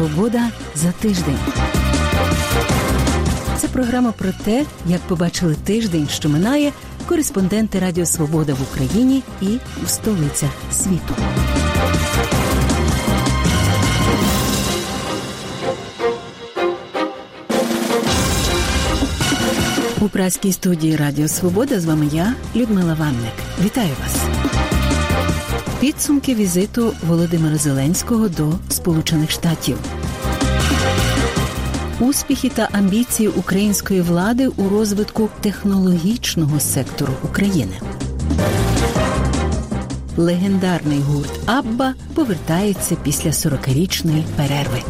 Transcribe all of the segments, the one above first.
Свобода за тиждень. Це програма про те, як побачили тиждень, що минає, кореспонденти Радіо Свобода в Україні і в столицях світу. У праській студії Радіо Свобода з вами я, Людмила Ванник. Вітаю вас. Підсумки візиту Володимира Зеленського до Сполучених Штатів. Успіхи та амбіції української влади у розвитку технологічного сектору України. Легендарний гурт Абба повертається після 40-річної перерви.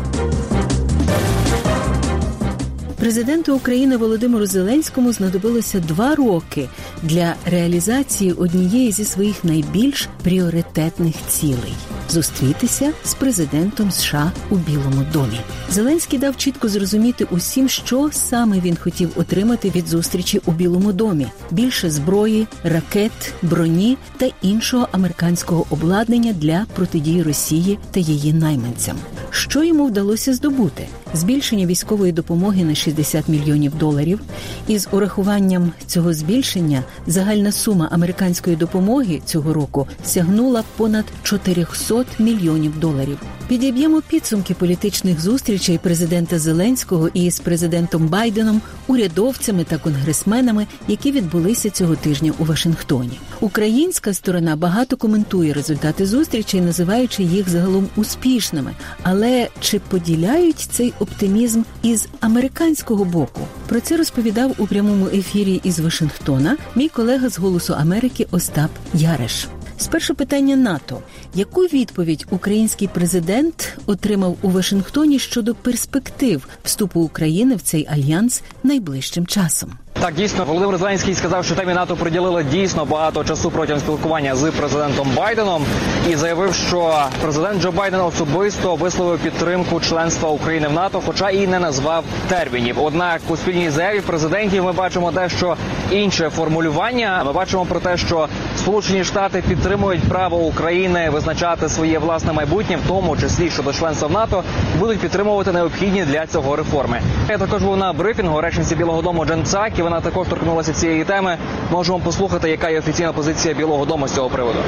Президенту України Володимиру Зеленському знадобилося два роки для реалізації однієї зі своїх найбільш пріоритетних цілей зустрітися з президентом США у Білому домі. Зеленський дав чітко зрозуміти усім, що саме він хотів отримати від зустрічі у Білому домі: більше зброї, ракет, броні та іншого американського обладнання для протидії Росії та її найманцям. Що йому вдалося здобути? Збільшення військової допомоги на 60 мільйонів доларів. Із урахуванням цього збільшення загальна сума американської допомоги цього року сягнула понад 400 мільйонів доларів. Підіб'ємо підсумки політичних зустрічей президента Зеленського із президентом Байденом, урядовцями та конгресменами, які відбулися цього тижня у Вашингтоні. Українська сторона багато коментує результати зустрічей, називаючи їх загалом успішними. Але чи поділяють цей оптимізм із американського боку? Про це розповідав у прямому ефірі із Вашингтона мій колега з Голосу Америки Остап Яреш. Спершу питання НАТО: яку відповідь український президент отримав у Вашингтоні щодо перспектив вступу України в цей альянс найближчим часом? Так, дійсно, Володимир Зеленський сказав, що темі НАТО приділили дійсно багато часу протягом спілкування з президентом Байденом і заявив, що президент Джо Байден особисто висловив підтримку членства України в НАТО, хоча і не назвав термінів. Однак у спільній заяві президентів ми бачимо дещо інше формулювання. Ми бачимо про те, що Сполучені Штати підтримують право України визначати своє власне майбутнє, в тому числі щодо членства в НАТО, будуть підтримувати необхідні для цього реформи. Я також був на брифінгу речниці Білого Дому Джен Псак, і вона також торкнулася цієї теми. Можемо послухати, яка є офіційна позиція Білого Дому з цього приводу.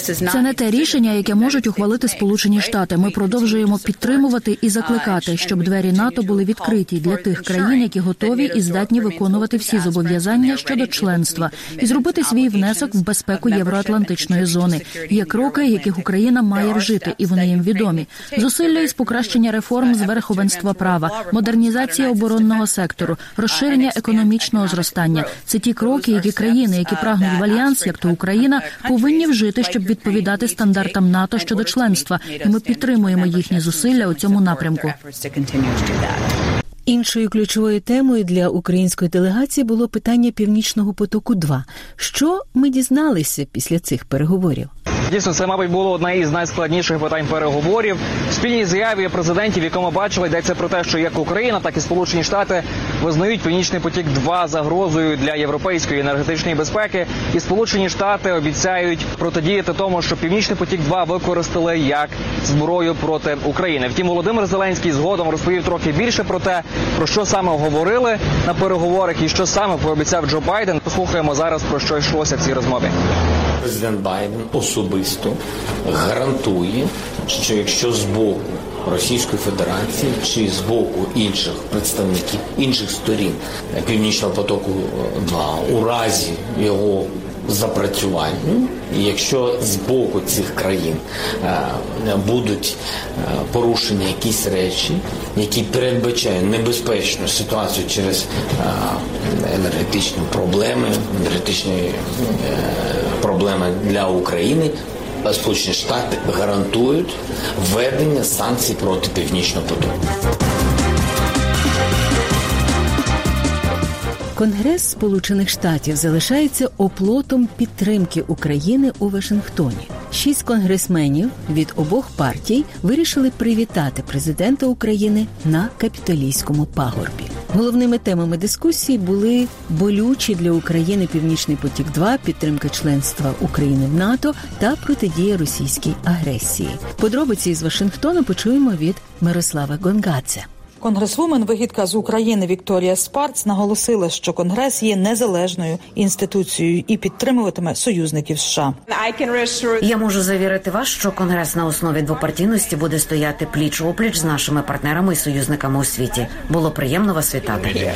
Це не те рішення, яке можуть ухвалити Сполучені Штати. Ми продовжуємо підтримувати і закликати, щоб двері НАТО були відкриті для тих країн, які готові і здатні виконувати всі зобов'язання щодо членства, і зробити свій внесок в безпеку євроатлантичної зони. Є кроки, яких Україна має вжити, і вони їм відомі. Зусилля із покращення реформ з верховенства права, модернізація оборонного сектору, розширення економічного зростання. Це ті кроки, які країни, які прагнуть в альянс, як то Україна, повинні вжити, щоб відповідати стандартам НАТО щодо членства, і ми підтримуємо їхні зусилля у цьому напрямку. Іншою ключовою темою для української делегації було питання Північного потоку. потоку-2». що ми дізналися після цих переговорів. Дійсно, це, мабуть, було одне із найскладніших питань переговорів. В спільній заяві президентів, яку ми бачили, йдеться про те, що як Україна, так і Сполучені Штати визнають Північний потік 2 загрозою для європейської енергетичної безпеки, і Сполучені Штати обіцяють протидіяти тому, що Північний потік 2 використали як зброю проти України. Втім, Володимир Зеленський згодом розповів трохи більше про те, про що саме говорили на переговорах і що саме пообіцяв Джо Байден. Послухаємо зараз про що йшлося в цій розмові. Президент Байден особисто гарантує, що якщо з боку Російської Федерації чи з боку інших представників інших сторін Північного потоку 2 у разі його запрацюванню, якщо з боку цих країн е, будуть е, порушені якісь речі, які передбачають небезпечну ситуацію через е, енергетичні проблеми, енергетичні проблеми для України. Сполучені Штати гарантують введення санкцій проти північного потоку. Конгрес Сполучених Штатів залишається оплотом підтримки України у Вашингтоні. Шість конгресменів від обох партій вирішили привітати президента України на капітолійському пагорбі. Головними темами дискусії були болючі для України Північний потік, 2 підтримка членства України в НАТО та протидія російській агресії. Подробиці із Вашингтона почуємо від Мирослава Гонгадзе. Конгресвумен вигідка з України Вікторія Спарц наголосила, що Конгрес є незалежною інституцією і підтримуватиме союзників США. Я можу завірити вас, що конгрес на основі двопартійності буде стояти пліч опліч з нашими партнерами і союзниками у світі. Було приємно вас вітати.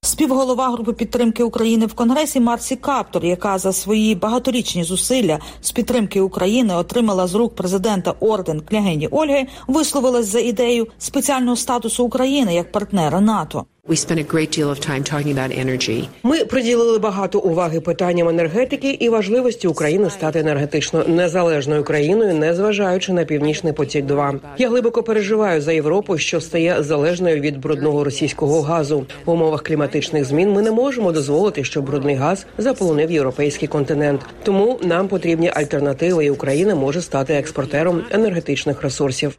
Співголова групи підтримки України в Конгресі Марсі Каптор, яка за свої багаторічні зусилля з підтримки України отримала з рук президента орден княгині Ольги, висловилась за ідею спеціального статусу України як партнера НАТО. Ми приділили багато уваги питанням енергетики і важливості України стати енергетично незалежною країною, незважаючи на північний потік. 2 я глибоко переживаю за Європу, що стає залежною від брудного російського газу. В умовах кліматичних змін ми не можемо дозволити, щоб брудний газ заполонив європейський континент. Тому нам потрібні альтернативи, і Україна може стати експортером енергетичних ресурсів.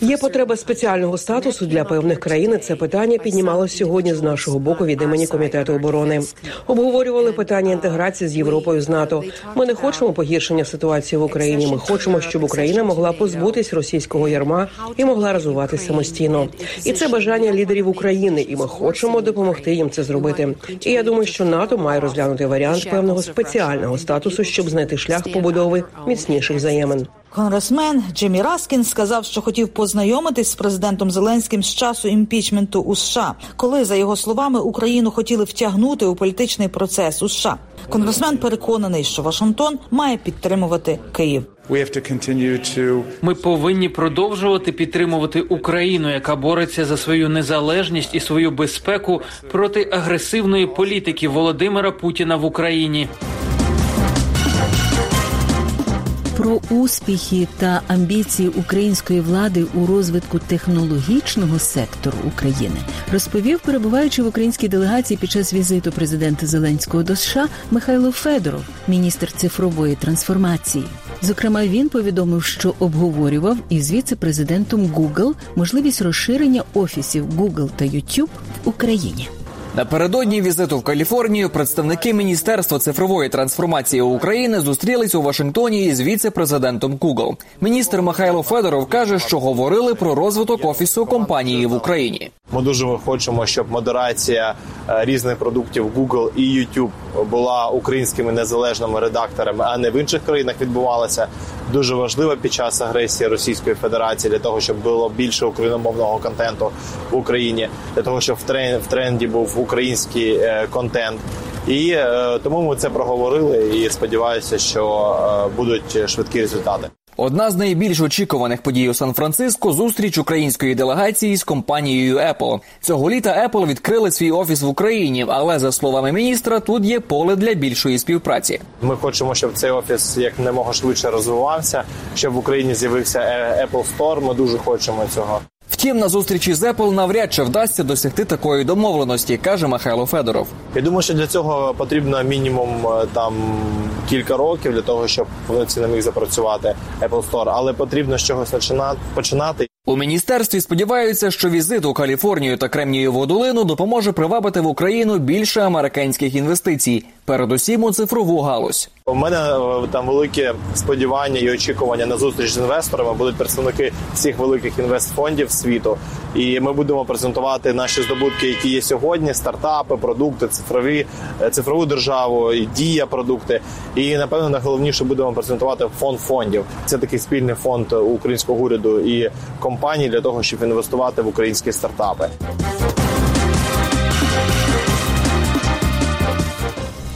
Є потреба спеціального статусу для певних країн. Це питання піднімалось сьогодні з нашого боку від імені комітету оборони. Обговорювали питання інтеграції з Європою з НАТО. Ми не хочемо погіршення ситуації в Україні. Ми хочемо, щоб Україна могла позбутись російського ярма і могла розвиватися самостійно. І це бажання лідерів України, і ми хочемо допомогти їм це зробити. І я думаю, що НАТО має розглянути варіант певного спеціального статусу, щоб знайти шлях побудови міцніших взаємин. Конгресмен Джиммі Раскін сказав, що хотів познайомитись з президентом Зеленським з часу імпічменту у США, коли за його словами Україну хотіли втягнути у політичний процес у США. Конгресмен переконаний, що Вашингтон має підтримувати Київ. Ми повинні продовжувати підтримувати Україну, яка бореться за свою незалежність і свою безпеку проти агресивної політики Володимира Путіна в Україні. Про успіхи та амбіції української влади у розвитку технологічного сектору України розповів, перебуваючи в українській делегації під час візиту президента Зеленського до США Михайло Федоров, міністр цифрової трансформації. Зокрема, він повідомив, що обговорював із віце-президентом Google можливість розширення офісів Google та YouTube в Україні. Напередодні візиту в Каліфорнію представники Міністерства цифрової трансформації України зустрілись у Вашингтоні із віце-президентом Google. Міністр Михайло Федоров каже, що говорили про розвиток офісу компанії в Україні. Ми дуже хочемо, щоб модерація різних продуктів Google і YouTube була українськими незалежними редакторами, а не в інших країнах відбувалася. Дуже важлива під час агресії Російської Федерації для того, щоб було більше україномовного контенту в Україні, для того, щоб в тренді був український контент. І е, тому ми це проговорили і сподіваюся, що е, будуть швидкі результати. Одна з найбільш очікуваних подій у Сан-Франциско зустріч української делегації з компанією Apple. Цього літа Apple відкрили свій офіс в Україні, але за словами міністра, тут є поле для більшої співпраці. Ми хочемо, щоб цей офіс як немога швидше розвивався, щоб в Україні з'явився Apple Store. Ми дуже хочемо цього. Втім, на зустрічі з Apple навряд чи вдасться досягти такої домовленості, каже Михайло Федоров. Я думаю, що для цього потрібно мінімум там кілька років для того, щоб вони це не міг запрацювати Apple Store, але потрібно з чогось починати. У міністерстві сподіваються, що візит у Каліфорнію та Кремнієву долину допоможе привабити в Україну більше американських інвестицій, передусім у цифрову галузь. У мене там велике сподівання і очікування на зустріч з інвесторами. Будуть представники всіх великих інвестфондів світу, і ми будемо презентувати наші здобутки, які є сьогодні: стартапи, продукти, цифрові, цифрову державу, і дія продукти. І напевно найголовніше будемо презентувати фонд фондів. Це такий спільний фонд українського уряду і компаній для того, щоб інвестувати в українські стартапи.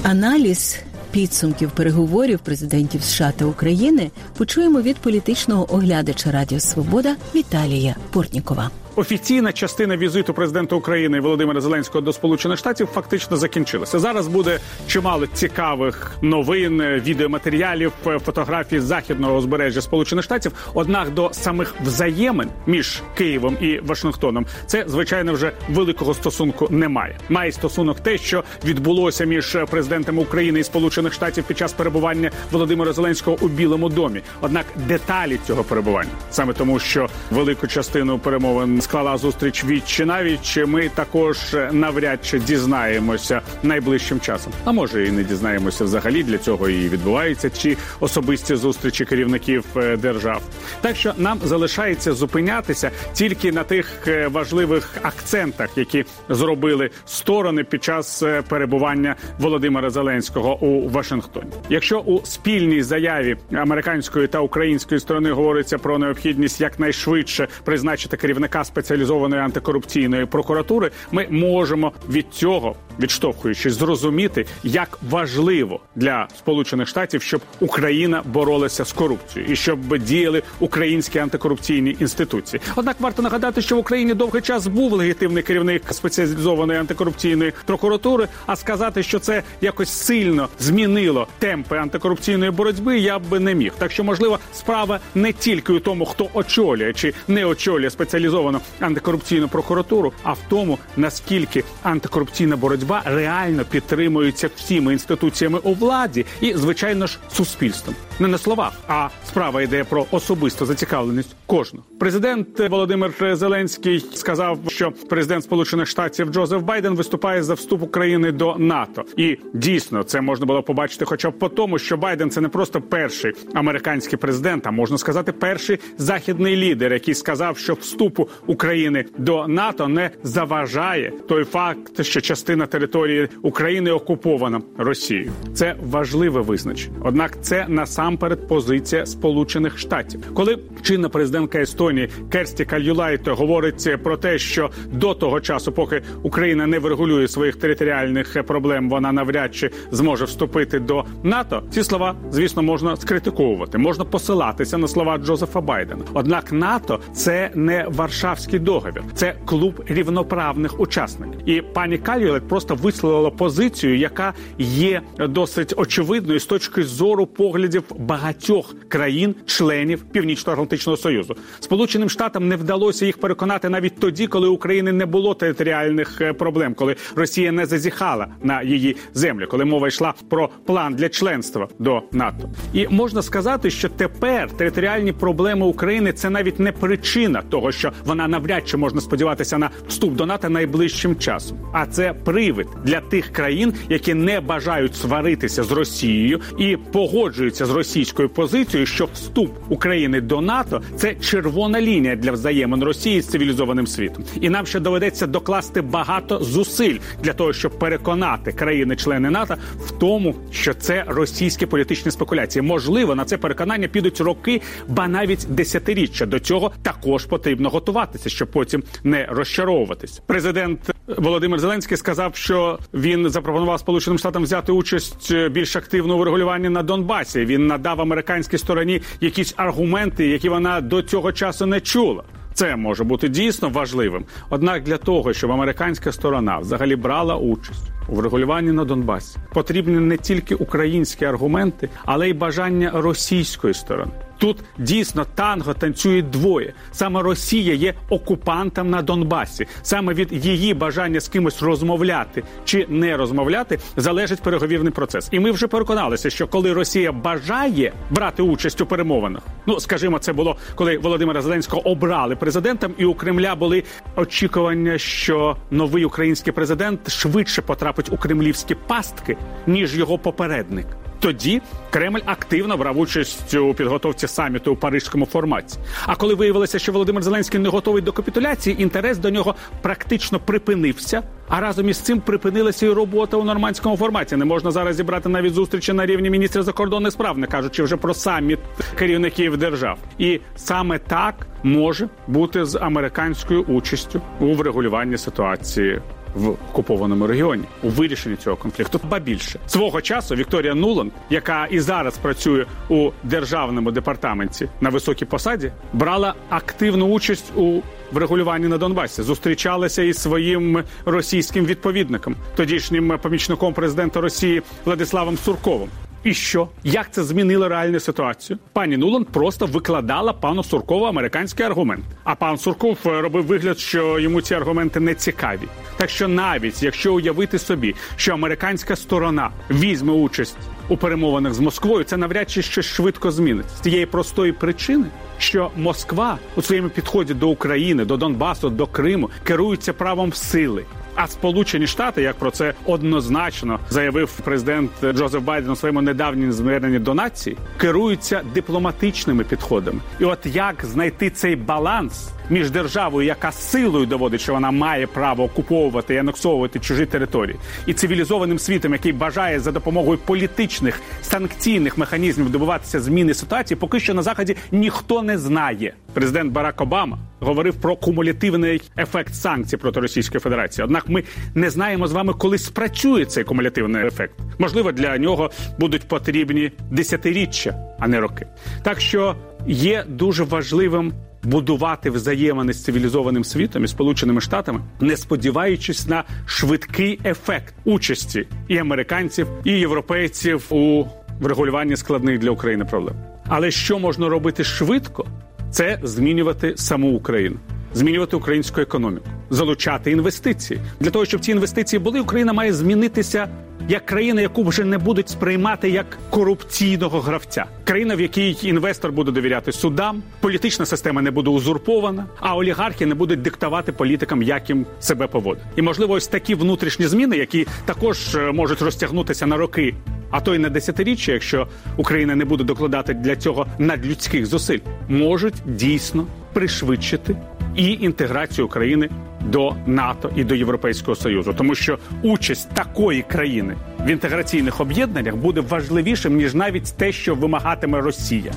Аналіз підсумків переговорів президентів США та України почуємо від політичного оглядача Радіо Свобода Віталія Портнікова. Офіційна частина візиту президента України Володимира Зеленського до Сполучених Штатів фактично закінчилася. Зараз буде чимало цікавих новин, відеоматеріалів, фотографій західного узбережжя Сполучених Штатів. Однак до самих взаємин між Києвом і Вашингтоном це звичайно вже великого стосунку немає. Має стосунок те, що відбулося між президентами України і Сполучених Штатів під час перебування Володимира Зеленського у Білому домі. Однак деталі цього перебування саме тому, що велику частину перемовин склала зустріч від чи навіть ми також навряд чи дізнаємося найближчим часом. А може і не дізнаємося взагалі для цього і відбуваються чи особисті зустрічі керівників е, держав. Так що нам залишається зупинятися тільки на тих е, важливих акцентах, які зробили сторони під час е, перебування Володимира Зеленського у Вашингтоні. Якщо у спільній заяві американської та української сторони говориться про необхідність якнайшвидше призначити керівника спеціалізованої антикорупційної прокуратури, ми можемо від цього відштовхуючись, зрозуміти, як важливо для Сполучених Штатів, щоб Україна боролася з корупцією і щоб діяли українські антикорупційні інституції. Однак варто нагадати, що в Україні довгий час був легітимний керівник спеціалізованої антикорупційної прокуратури. А сказати, що це якось сильно змінило темпи антикорупційної боротьби, я б не міг. Так що, можливо, справа не тільки у тому, хто очолює чи не очолює спеціалізовану антикорупційну прокуратуру, а в тому наскільки антикорупційна боротьба реально підтримується всіми інституціями у владі і, звичайно ж, суспільством. Не на словах, а справа йде про особисту зацікавленість кожного. Президент Володимир Зеленський сказав, що президент Сполучених Штатів Джозеф Байден виступає за вступ України до НАТО, і дійсно це можна було побачити, хоча б по тому, що Байден це не просто перший американський президент, а можна сказати, перший західний лідер, який сказав, що вступу України до НАТО не заважає той факт, що частина території України окупована Росією. Це важливе визначення. Однак, це насамперед позиція Сполучених Штатів, коли чинна президентка Естонії Керсті Кальюлайте говорить про те, що до того часу, поки Україна не врегулює своїх територіальних проблем, вона навряд чи зможе вступити до НАТО. Ці слова, звісно, можна скритиковувати, можна посилатися на слова Джозефа Байдена. Однак НАТО це не Варшавський договір, це клуб рівноправних учасників. І пані Кальюлет просто висловила позицію, яка є досить очевидною з точки зору поглядів багатьох країн-членів Північно-Атлантичного союзу. Сполученим Штатам не вдалося їх переконати навіть тоді, коли України не було територіальних е, проблем, коли Росія не зазіхала на її землю, коли мова йшла про план для членства до НАТО. І можна сказати, що тепер територіальні проблеми України це навіть не причина того, що вона навряд чи можна сподіватися на вступ до НАТО найближчим часом, а це привид для тих країн, які не бажають сваритися з Росією і погоджуються з російською позицією, що вступ України до НАТО це червона лінія для взаємин Росії з цивілізованим світом, і нам ще доведеться докласти багато зусиль для того, щоб переконати країни-члени НАТО в тому, що це російські політичні спекуляції. Можливо, на це переконання підуть роки, ба навіть десятиріччя. До цього також потрібно готуватися, щоб потім не розчаровуватись. Президент Володимир Зеленський сказав, що він запропонував Сполученим Штатам взяти участь більш активно у регулюванні на Донбасі. Він надав американській стороні якісь аргументи, які вона до цього часу не чула. Це може бути дійсно важливим. Однак для того, щоб американська сторона взагалі брала участь у врегулюванні на Донбасі, потрібні не тільки українські аргументи, але й бажання російської сторони. Тут дійсно танго танцюють двоє. Саме Росія є окупантом на Донбасі. Саме від її бажання з кимось розмовляти чи не розмовляти залежить переговірний процес. І ми вже переконалися, що коли Росія бажає брати участь у перемовинах, ну скажімо, це було коли Володимира Зеленського обрали президентом, і у Кремля були очікування, що новий український президент швидше потрапить у кремлівські пастки ніж його попередник. Тоді Кремль активно брав участь у підготовці саміту у парижському форматі. А коли виявилося, що Володимир Зеленський не готовий до капітуляції, інтерес до нього практично припинився. А разом із цим припинилася і робота у нормандському форматі. Не можна зараз зібрати навіть зустрічі на рівні міністрів закордонних справ, не кажучи вже про саміт керівників держав. І саме так може бути з американською участю у врегулюванні ситуації в окупованому регіоні у вирішенні цього конфлікту. Ба більше свого часу Вікторія Нуланд, яка і зараз працює у державному департаменті на високій посаді, брала активну участь у врегулюванні на Донбасі, зустрічалася із своїм російським відповідником, тодішнім помічником президента Росії Владиславом Сурковим. І що? Як це змінило реальну ситуацію? Пані Нуланд просто викладала пану Суркову американський аргумент. А пан Сурков е, робив вигляд, що йому ці аргументи не цікаві. Так що навіть якщо уявити собі, що американська сторона візьме участь у перемовинах з Москвою, це навряд чи щось швидко змінить з тієї простої причини, що Москва у своєму підході до України, до Донбасу, до Криму керується правом сили. А Сполучені Штати, як про це однозначно заявив президент Джозеф Байден у своєму недавньому зверненні до нації, керуються дипломатичними підходами. І от як знайти цей баланс між державою, яка силою доводить, що вона має право окуповувати і анексовувати чужі території, і цивілізованим світом, який бажає за допомогою політичних санкційних механізмів добиватися зміни ситуації, поки що на заході ніхто не знає. Президент Барак Обама говорив про кумулятивний ефект санкцій проти Російської Федерації. Однак ми не знаємо з вами, коли спрацює цей кумулятивний ефект. Можливо, для нього будуть потрібні десятиріччя, а не роки. Так що є дуже важливим будувати взаємини з цивілізованим світом і сполученими штатами, не сподіваючись на швидкий ефект участі і американців, і європейців у врегулюванні складних для України проблем. Але що можна робити швидко, це змінювати саму Україну. Змінювати українську економіку, залучати інвестиції для того, щоб ці інвестиції були. Україна має змінитися як країна, яку вже не будуть сприймати як корупційного гравця, країна, в якій інвестор буде довіряти судам, політична система не буде узурпована, а олігархи не будуть диктувати політикам, як їм себе поводити. І можливо, ось такі внутрішні зміни, які також е, можуть розтягнутися на роки. А то й на десятиріччя, якщо Україна не буде докладати для цього надлюдських зусиль, можуть дійсно пришвидшити і інтеграцію України до НАТО і до Європейського союзу, тому що участь такої країни в інтеграційних об'єднаннях буде важливішим ніж навіть те, що вимагатиме Росія.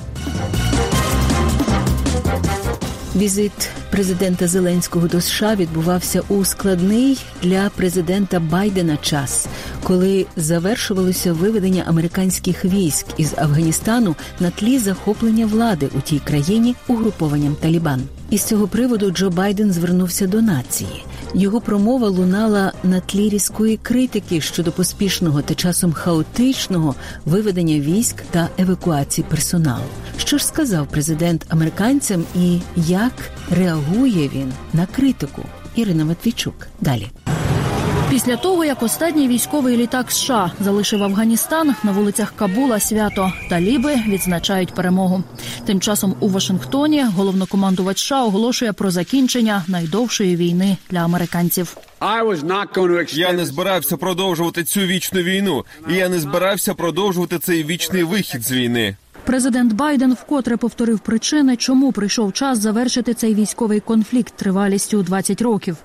Візит президента Зеленського до США відбувався у складний для президента Байдена час, коли завершувалося виведення американських військ із Афганістану на тлі захоплення влади у тій країні угрупованням Талібан. Із цього приводу Джо Байден звернувся до нації. Його промова лунала на тлі різкої критики щодо поспішного та часом хаотичного виведення військ та евакуації персоналу. Що ж сказав президент американцям і як реагує він на критику? Ірина Матвійчук далі. Після того, як останній військовий літак США залишив Афганістан на вулицях Кабула свято таліби відзначають перемогу. Тим часом у Вашингтоні головнокомандувач США оголошує про закінчення найдовшої війни для американців. Я не збирався продовжувати цю вічну війну, і я не збирався продовжувати цей вічний вихід з війни. Президент Байден вкотре повторив причини, чому прийшов час завершити цей військовий конфлікт тривалістю 20 років.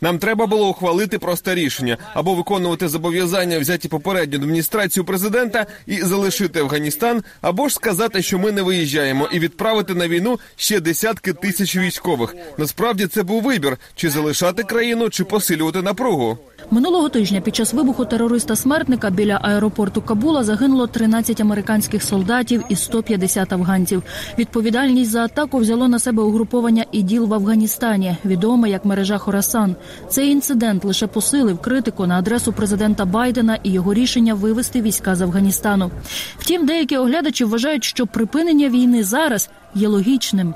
Нам треба було ухвалити просте рішення або виконувати зобов'язання, взяті попередню адміністрацію президента і залишити Афганістан, або ж сказати, що ми не виїжджаємо, і відправити на війну ще десятки тисяч військових. Насправді це був вибір: чи залишати країну, чи посилювати напругу. Минулого тижня під час вибуху терориста смертника біля аеропорту Кабула загинуло 13 американських солдатів і 150 афганців. Відповідальність за атаку взяло на себе угруповання іділ в Афганістані, відоме як мережа Хорасан. Цей інцидент лише посилив критику на адресу президента Байдена і його рішення вивести війська з Афганістану. Втім, деякі оглядачі вважають, що припинення війни зараз є логічним.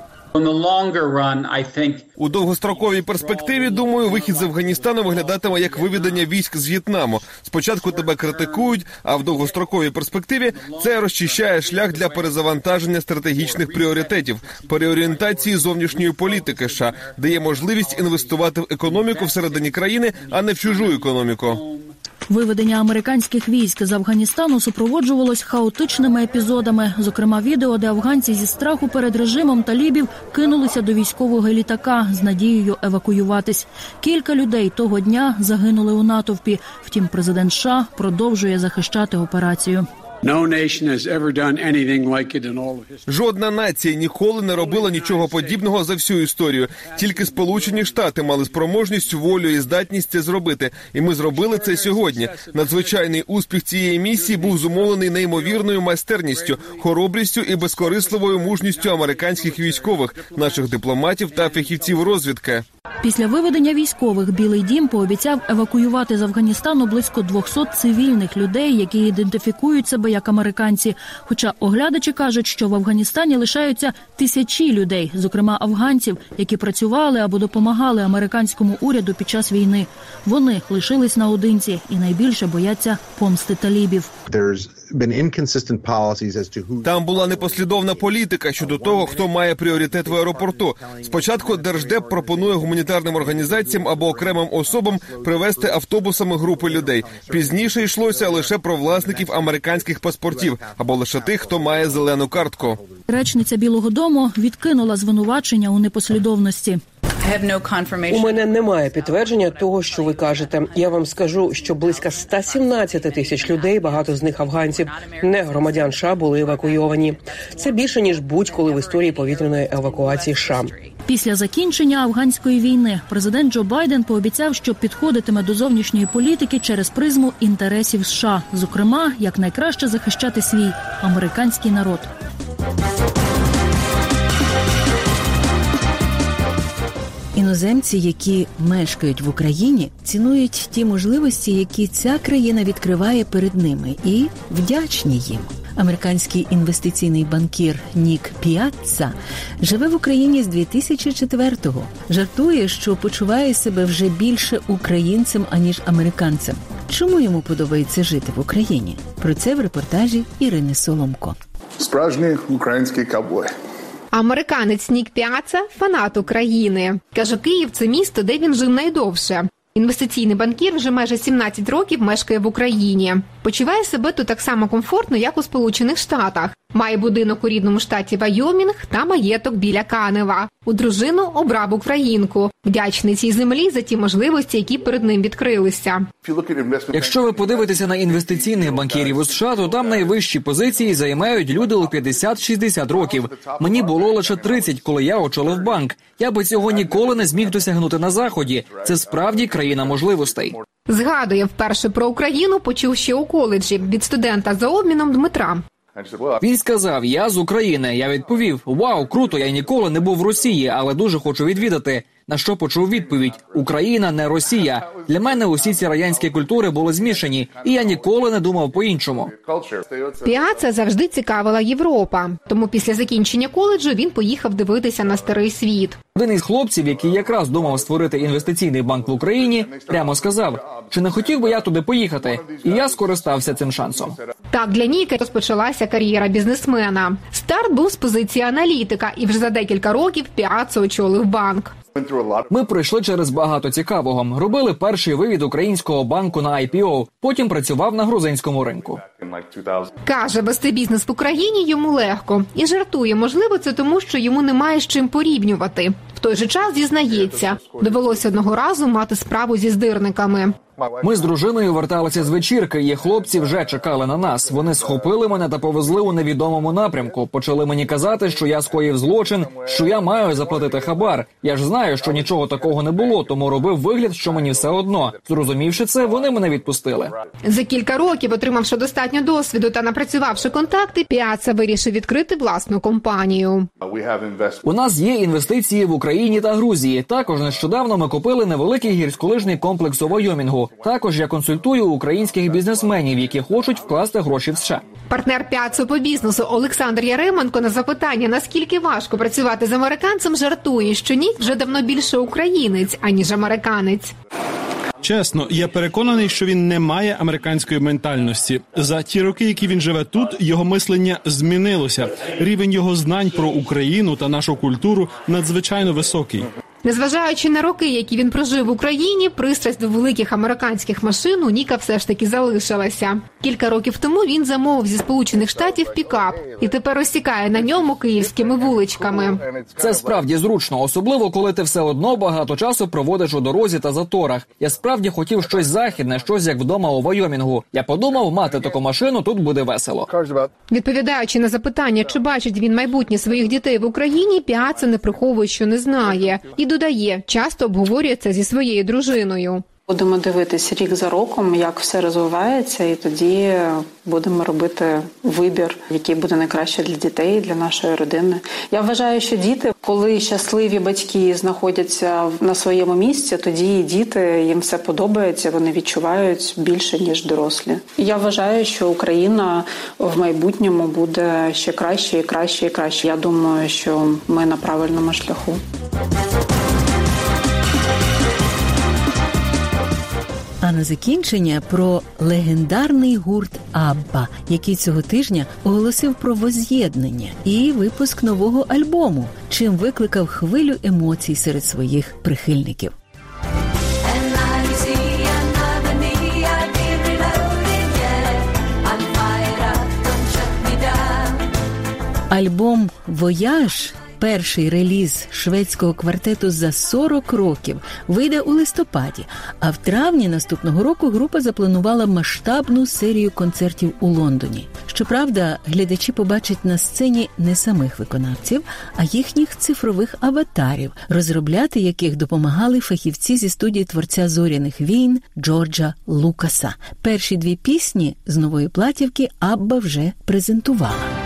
У довгостроковій перспективі, думаю, вихід з Афганістану виглядатиме як виведення військ з В'єтнаму. Спочатку тебе критикують, а в довгостроковій перспективі це розчищає шлях для перезавантаження стратегічних пріоритетів, переорієнтації зовнішньої політики, США, дає можливість інвестувати в економіку всередині країни, а не в чужу економіку. Виведення американських військ з Афганістану супроводжувалось хаотичними епізодами. Зокрема, відео, де афганці зі страху перед режимом талібів кинулися до військового літака з надією евакуюватись. Кілька людей того дня загинули у натовпі. Втім, президент США продовжує захищати операцію. Жодна нація ніколи не робила нічого подібного за всю історію. Тільки Сполучені Штати мали спроможність, волю і здатність це зробити. І ми зробили це сьогодні. Надзвичайний успіх цієї місії був зумовлений неймовірною майстерністю, хоробрістю і безкорисливою мужністю американських військових, наших дипломатів та фахівців розвідки. Після виведення військових Білий Дім пообіцяв евакуювати з Афганістану близько 200 цивільних людей, які ідентифікують себе як американці. Хоча оглядачі кажуть, що в Афганістані лишаються тисячі людей, зокрема афганців, які працювали або допомагали американському уряду під час війни. Вони лишились наодинці і найбільше бояться помсти талібів. Там була непослідовна політика щодо того, хто має пріоритет в аеропорту. Спочатку держдеп пропонує гуманітарним організаціям або окремим особам привезти автобусами групи людей. Пізніше йшлося лише про власників американських паспортів або лише тих, хто має зелену картку. Речниця Білого Дому відкинула звинувачення у непослідовності. У мене немає підтвердження того, що ви кажете. Я вам скажу, що близько 117 тисяч людей, багато з них афганців, не громадян США, були евакуйовані. Це більше ніж будь-коли в історії повітряної евакуації США. Після закінчення афганської війни президент Джо Байден пообіцяв, що підходитиме до зовнішньої політики через призму інтересів США, зокрема, як найкраще захищати свій американський народ. Іноземці, які мешкають в Україні, цінують ті можливості, які ця країна відкриває перед ними, і вдячні їм. Американський інвестиційний банкір Нік Піатца живе в Україні з 2004-го. Жартує, що почуває себе вже більше українцем аніж американцем. Чому йому подобається жити в Україні? Про це в репортажі Ірини Соломко. Справжній український ковбой. Американець Нік Піаца – фанат України. Каже, Київ це місто, де він жив найдовше. Інвестиційний банкір вже майже 17 років мешкає в Україні. Почуває себе тут так само комфортно, як у Сполучених Штатах. Має будинок у рідному штаті Вайомінг та маєток біля Канева. У дружину обрав українку. Вдячний цій землі за ті можливості, які перед ним відкрилися. Якщо ви подивитеся на інвестиційних банкірів у США, то там найвищі позиції займають люди у 50-60 років. Мені було лише 30, коли я очолив банк. Я би цього ніколи не зміг досягнути на заході. Це справді країна можливостей. Згадує вперше про Україну, почув ще у коледжі від студента за обміном Дмитра. Він сказав: Я з України. Я відповів: Вау, круто! Я ніколи не був в Росії, але дуже хочу відвідати. На що почув відповідь: Україна не Росія. Для мене усі ці радянські культури були змішані, і я ніколи не думав по-іншому. Піаца завжди цікавила Європа. Тому після закінчення коледжу він поїхав дивитися на старий світ. Один із хлопців, який якраз думав створити інвестиційний банк в Україні, прямо сказав: чи не хотів би я туди поїхати? І я скористався цим шансом. Так для Ніка розпочалася кар'єра бізнесмена. Старт був з позиції аналітика, і вже за декілька років Піаца очолив банк. Ми пройшли через багато цікавого. Робили перший вивід українського банку на IPO, Потім працював на грузинському ринку. Каже, вести бізнес в Україні йому легко і жартує. Можливо, це тому, що йому немає з чим порівнювати. В той же час зізнається, довелося одного разу мати справу зі здирниками. Ми з дружиною верталися з вечірки, і хлопці вже чекали на нас. Вони схопили мене та повезли у невідомому напрямку. Почали мені казати, що я скоїв злочин, що я маю заплатити хабар. Я ж знаю, що нічого такого не було, тому робив вигляд, що мені все одно. Зрозумівши це, вони мене відпустили. За кілька років, отримавши достатньо досвіду та напрацювавши контакти, Піаца вирішив відкрити власну компанію. У нас є інвестиції в Україні та Грузії. Також нещодавно ми купили невеликий гірськолижний комплекс у Войомінгу. Також я консультую українських бізнесменів, які хочуть вкласти гроші в США. Партнер Піацу по бізнесу Олександр Яременко на запитання, наскільки важко працювати з американцем, жартує, що ні вже давно більше українець аніж американець. Чесно, я переконаний, що він не має американської ментальності. За ті роки, які він живе тут, його мислення змінилося. Рівень його знань про Україну та нашу культуру надзвичайно високий. Незважаючи на роки, які він прожив в Україні, пристрасть до великих американських машин у Ніка все ж таки залишилася. Кілька років тому він замовив зі сполучених штатів пікап і тепер розсікає на ньому київськими вуличками. Це справді зручно, особливо коли ти все одно багато часу проводиш у дорозі та заторах. Я справді хотів щось західне, щось як вдома у Вайомінгу. Я подумав, мати таку машину тут буде весело. Відповідаючи на запитання, чи бачить він майбутнє своїх дітей в Україні, Піаца не приховує, що не знає, і додає, часто обговорює це зі своєю дружиною. Будемо дивитись рік за роком, як все розвивається, і тоді будемо робити вибір, який буде найкраще для дітей, для нашої родини. Я вважаю, що діти, коли щасливі батьки знаходяться на своєму місці, тоді і діти їм все подобається. Вони відчувають більше ніж дорослі. Я вважаю, що Україна в майбутньому буде ще краще і краще і краще. Я думаю, що ми на правильному шляху. На закінчення про легендарний гурт Абба, який цього тижня оголосив про воз'єднання і випуск нового альбому, чим викликав хвилю емоцій серед своїх прихильників. Альбом Вояж перший реліз шведського квартету за 40 років вийде у листопаді. А в травні наступного року група запланувала масштабну серію концертів у Лондоні. Щоправда, глядачі побачать на сцені не самих виконавців, а їхніх цифрових аватарів, розробляти яких допомагали фахівці зі студії творця зоряних війн Джорджа Лукаса. Перші дві пісні з нової платівки Абба вже презентувала.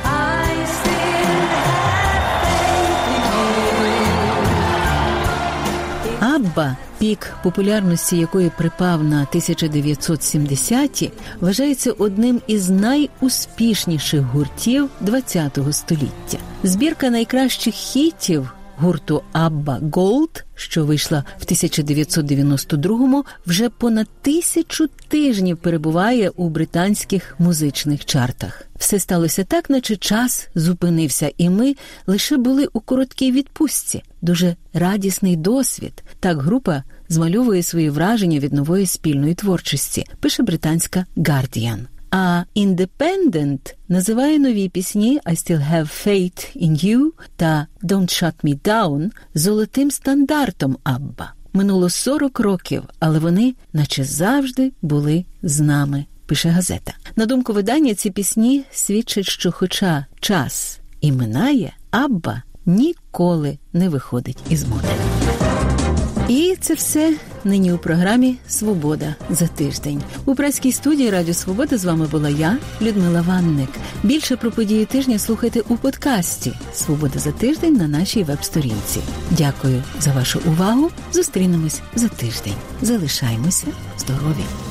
Абба, пік популярності якої припав на 1970-ті, вважається одним із найуспішніших гуртів ХХ століття. Збірка найкращих хітів гурту Абба Голд, що вийшла в 1992-му, вже понад тисячу тижнів перебуває у британських музичних чартах. Все сталося так, наче час зупинився, і ми лише були у короткій відпустці. Дуже радісний досвід. Так група змальовує свої враження від нової спільної творчості, пише британська Guardian. А Independent називає нові пісні «I Still Have Faith in You» та «Don't Shut Me Down» золотим стандартом Абба. Минуло 40 років, але вони, наче завжди, були з нами. Пише газета. На думку видання, ці пісні свідчать, що, хоча час і минає, Абба ніколи не виходить із моди. І це все нині у програмі Свобода за тиждень. У праській студії Радіо Свобода з вами була я, Людмила Ванник. Більше про події тижня слухайте у подкасті Свобода за тиждень на нашій веб-сторінці. Дякую за вашу увагу. Зустрінемось за тиждень. Залишаймося здорові!